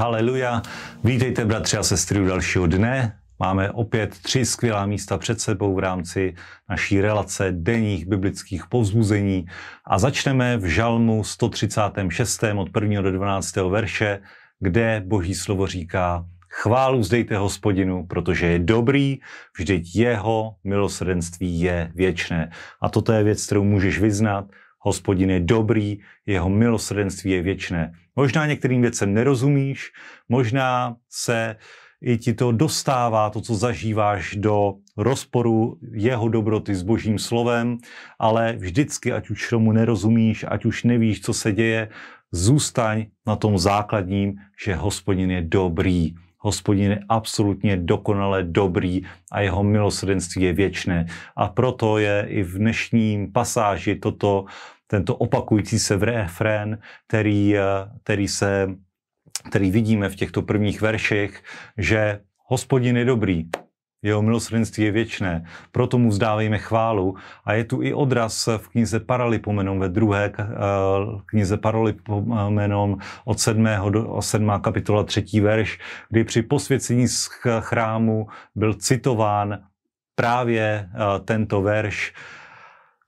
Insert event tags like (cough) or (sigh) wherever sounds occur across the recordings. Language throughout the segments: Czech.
Haleluja. Vítejte, bratři a sestry, u dalšího dne. Máme opět tři skvělá místa před sebou v rámci naší relace denních biblických povzbuzení a začneme v žalmu 136. od 1. do 12. verše, kde boží slovo říká Chválu zdejte hospodinu, protože je dobrý, vždyť jeho milosrdenství je věčné. A toto je věc, kterou můžeš vyznat, Hospodin je dobrý, jeho milosrdenství je věčné. Možná některým věcem nerozumíš, možná se i ti to dostává, to, co zažíváš, do rozporu jeho dobroty s božím slovem, ale vždycky, ať už tomu nerozumíš, ať už nevíš, co se děje, zůstaň na tom základním, že hospodin je dobrý. Hospodin je absolutně dokonale dobrý a jeho milosrdenství je věčné. A proto je i v dnešním pasáži toto, tento opakující se refrén, který, eh, který, se, který vidíme v těchto prvních veršech, že hospodin je dobrý, jeho milosrdenství je věčné, proto mu vzdávejme chválu. A je tu i odraz v knize Paralipomenon ve druhé eh, knize Paralipomenon od 7. do 7. kapitola 3. verš, kdy při posvěcení chrámu byl citován právě eh, tento verš,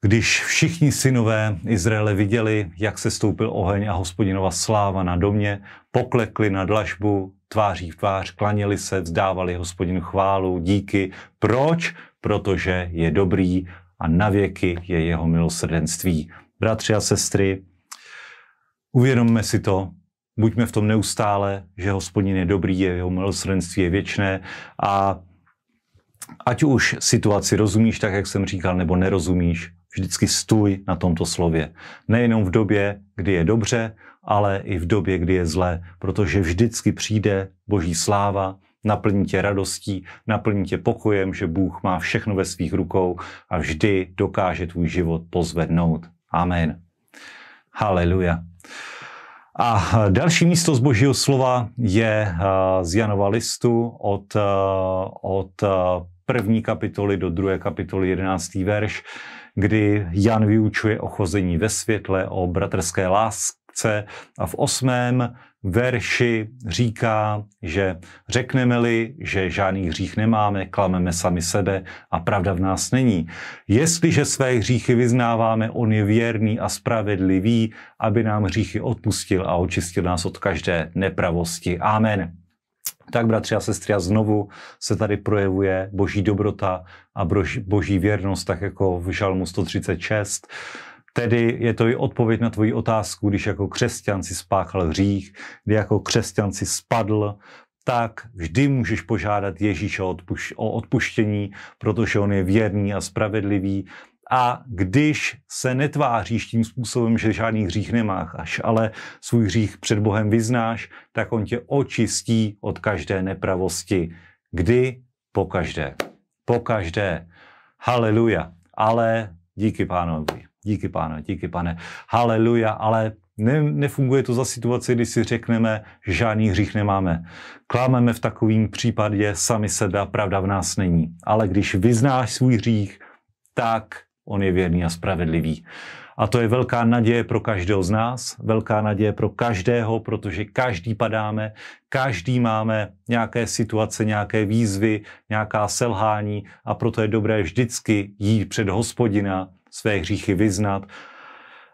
když všichni synové Izraele viděli, jak se stoupil oheň a hospodinova sláva na domě, poklekli na dlažbu tváří v tvář, klaněli se, vzdávali hospodinu chválu, díky. Proč? Protože je dobrý a navěky je jeho milosrdenství. Bratři a sestry, uvědomme si to, buďme v tom neustále, že hospodin je dobrý, je jeho milosrdenství je věčné a ať už situaci rozumíš tak, jak jsem říkal, nebo nerozumíš, vždycky stůj na tomto slově. Nejenom v době, kdy je dobře, ale i v době, kdy je zlé, protože vždycky přijde Boží sláva, naplní tě radostí, naplní tě pokojem, že Bůh má všechno ve svých rukou a vždy dokáže tvůj život pozvednout. Amen. Haleluja. A další místo z Božího slova je eh, z Janova listu od, eh, od eh, první kapitoly do druhé kapitoly 11. verš, kdy Jan vyučuje o chození ve světle, o bratrské lásce a v osmém verši říká, že řekneme-li, že žádný hřích nemáme, klameme sami sebe a pravda v nás není. Jestliže své hříchy vyznáváme, on je věrný a spravedlivý, aby nám hříchy odpustil a očistil nás od každé nepravosti. Amen. Tak, bratři a sestry, a znovu se tady projevuje boží dobrota a boží věrnost, tak jako v Žalmu 136. Tedy je to i odpověď na tvoji otázku, když jako křesťan si spáchal hřích, kdy jako křesťan si spadl, tak vždy můžeš požádat Ježíše o odpuštění, protože on je věrný a spravedlivý a když se netváříš tím způsobem, že žádný hřích nemáš, ale svůj hřích před Bohem vyznáš, tak on tě očistí od každé nepravosti. Kdy? Po každé. Po každé. Haleluja. Ale díky pánovi. Díky pánu, díky pane. Haleluja. Ale ne, nefunguje to za situaci, kdy si řekneme, že žádný hřích nemáme. Klámeme v takovém případě sami sebe a pravda v nás není. Ale když vyznáš svůj hřích, tak On je věrný a spravedlivý. A to je velká naděje pro každého z nás, velká naděje pro každého, protože každý padáme, každý máme nějaké situace, nějaké výzvy, nějaká selhání a proto je dobré vždycky jít před hospodina, své hříchy vyznat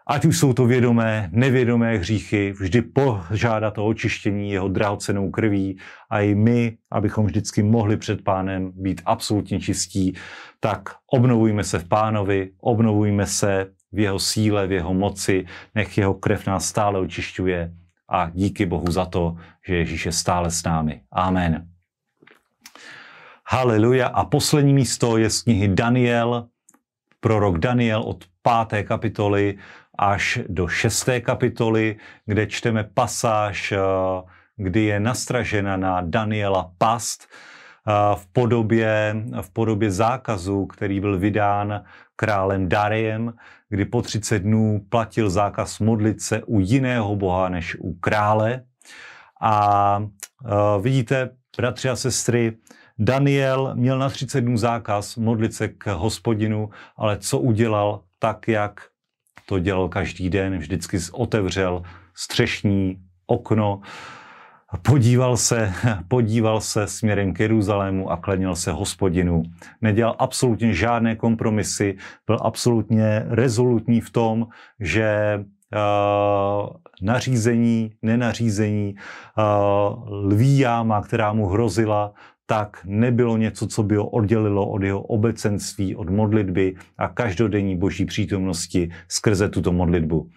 ať už jsou to vědomé, nevědomé hříchy, vždy požádat o očištění jeho drahocenou krví a i my, abychom vždycky mohli před pánem být absolutně čistí, tak obnovujme se v pánovi, obnovujme se v jeho síle, v jeho moci, nech jeho krev nás stále očišťuje a díky Bohu za to, že Ježíš je stále s námi. Amen. Haleluja. A poslední místo je z knihy Daniel, prorok Daniel od páté kapitoly až do šesté kapitoly, kde čteme pasáž, eh, kdy je nastražena na Daniela past eh, v podobě, v podobě zákazu, který byl vydán králem Dariem, kdy po 30 dnů platil zákaz modlit se u jiného boha než u krále. A uh, vidíte, bratři a sestry, Daniel měl na 30 dnů zákaz modlit se k hospodinu, ale co udělal, tak jak to dělal každý den, vždycky otevřel střešní okno, podíval se, (laughs) podíval se směrem k Jeruzalému a klenil se hospodinu. Nedělal absolutně žádné kompromisy, byl absolutně rezolutní v tom, že uh, nařízení, nenařízení, uh, lví jáma, která mu hrozila, tak nebylo něco, co by ho oddělilo od jeho obecenství, od modlitby a každodenní boží přítomnosti skrze tuto modlitbu.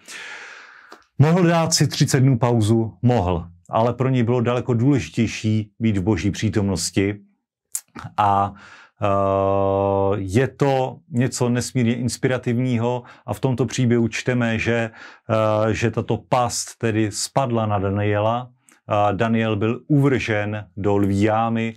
Mohl dát si 30 dnů pauzu? Mohl ale pro něj bylo daleko důležitější být v boží přítomnosti a Uh, je to něco nesmírně inspirativního a v tomto příběhu čteme, že, uh, že tato past tedy spadla na Daniela. Uh, Daniel byl uvržen do lví jámy,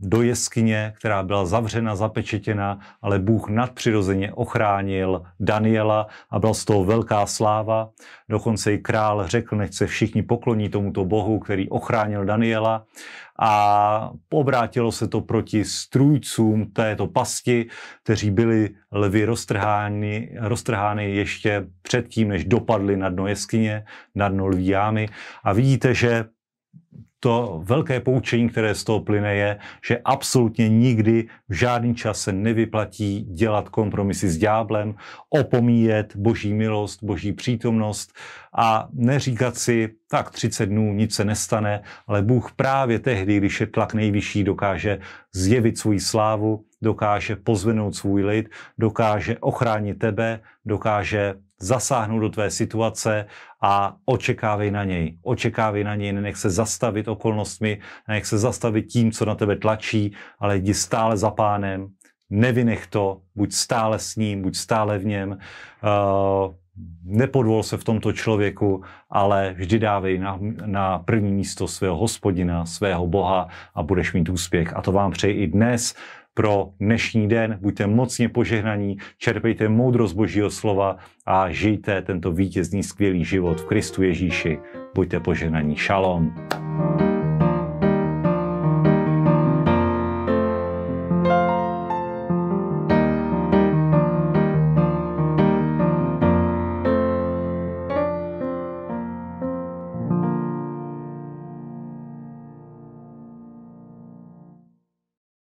do jeskyně, která byla zavřena, zapečetěna, ale Bůh nadpřirozeně ochránil Daniela a byla z toho velká sláva. Dokonce i král řekl, nech se všichni pokloní tomuto Bohu, který ochránil Daniela a obrátilo se to proti strůjcům této pasti, kteří byli lvy roztrhány, roztrhány ještě předtím, než dopadli na dno jeskyně, na dno lví jámy. A vidíte, že to velké poučení, které z toho plyne, je, že absolutně nikdy v žádný čas se nevyplatí dělat kompromisy s ďáblem, opomíjet boží milost, boží přítomnost a neříkat si, tak 30 dnů nic se nestane, ale Bůh právě tehdy, když je tlak nejvyšší, dokáže zjevit svou slávu, dokáže pozvenout svůj lid, dokáže ochránit tebe, dokáže zasáhnout do tvé situace a očekávej na něj. Očekávej na něj, nech se zastavit okolnostmi, nech se zastavit tím, co na tebe tlačí, ale jdi stále za pánem, nevynech to, buď stále s ním, buď stále v něm, uh, nepodvol se v tomto člověku, ale vždy dávej na, na první místo svého hospodina, svého Boha a budeš mít úspěch. A to vám přeji i dnes pro dnešní den. Buďte mocně požehnaní, čerpejte moudrost Božího slova a žijte tento vítězný skvělý život v Kristu Ježíši. Buďte požehnaní. Shalom.